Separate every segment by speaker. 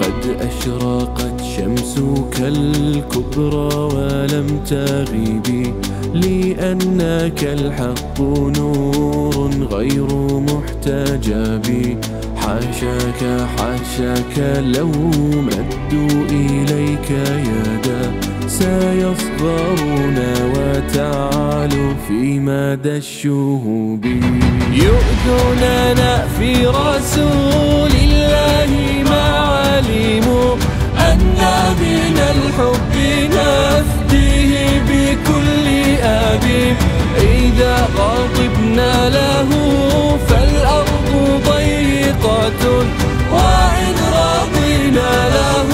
Speaker 1: قد أشرقت شمسك الكبرى ولم تغيبي لأنك الحق نور غير محتجب حاشاك حاشاك لو مدوا إليك يدا سيصغرون وتعالوا في مدى الشهوب. يؤذوننا في رسول غضبنا له فالأرض ضيقة وإن رضينا له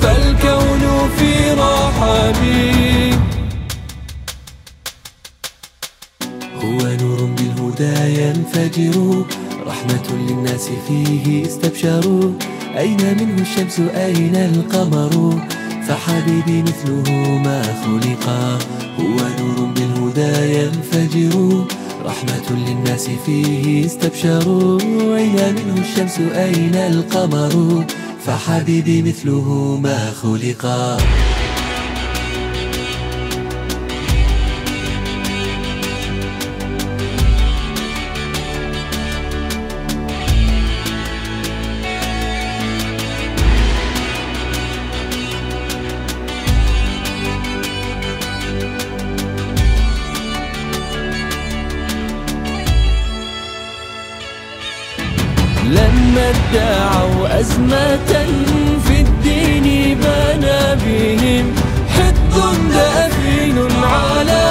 Speaker 1: فالكون في رحب هو نور بالهدى ينفجر رحمة للناس فيه استبشروا أين منه الشمس؟ أين القمر؟ فحبيبي مثله ما خلقا هو نور بالهدى ينفجر. رحمة للناس فيه استبشروا. أين منه الشمس أين القمر؟ فحبيبي مثله ما خلقا لما ادعوا أزمة في الدين بنى بهم حقد دفين على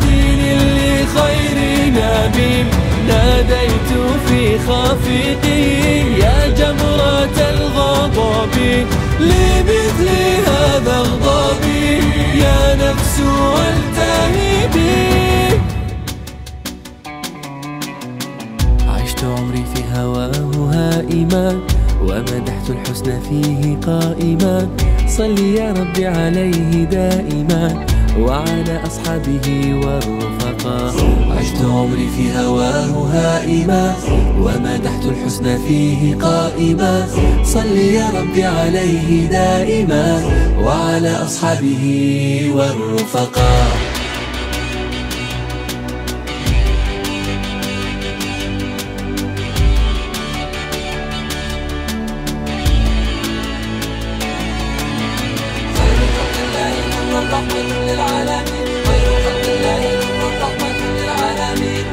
Speaker 1: دين لخير نبي. ناديت في خافقي يا جمرة الغضب لمثل عشت عمري في هواه هائما ومدحت الحسن فيه قائما. صل يا ربي عليه دائما وعلى أصحابه والرفقاء عشت عمري في هواه هائما ومدحت الحسن فيه قائما. صل يا ربي عليه دائما وعلى أصحابه والرفقاء
Speaker 2: للعالمين خير خلق الله نور رحمة للعالمين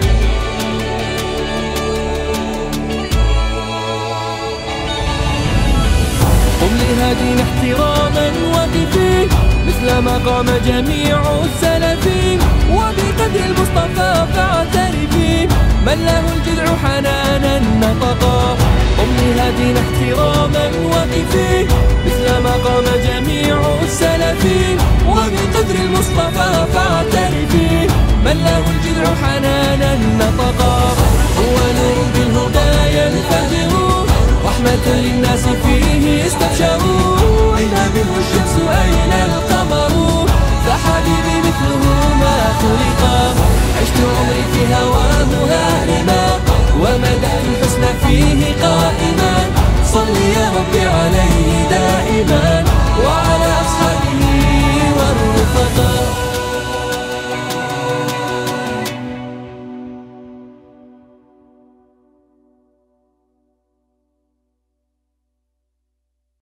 Speaker 1: قم لهدينا احتراما وقفي مثل ما قام جميع السلفين. وبقدر المصطفى فاعترفي من له الجذع حنانا نطقا. قم لهدينا احتراما وقفي مثل ما قام جميع السلفين وبقدر المصطفى فاعترفي من له الجذع حنانا نطقا هو نور بالهدى ينفجر رحمة للناس فيه استبشروا أين منه الشمس؟ أين القمر؟ فحبيبي مثله ما خلقا. عشت عمري في هواه هارما ومدى الحسن فيه قائما. صل يا ربي عليه. دائما.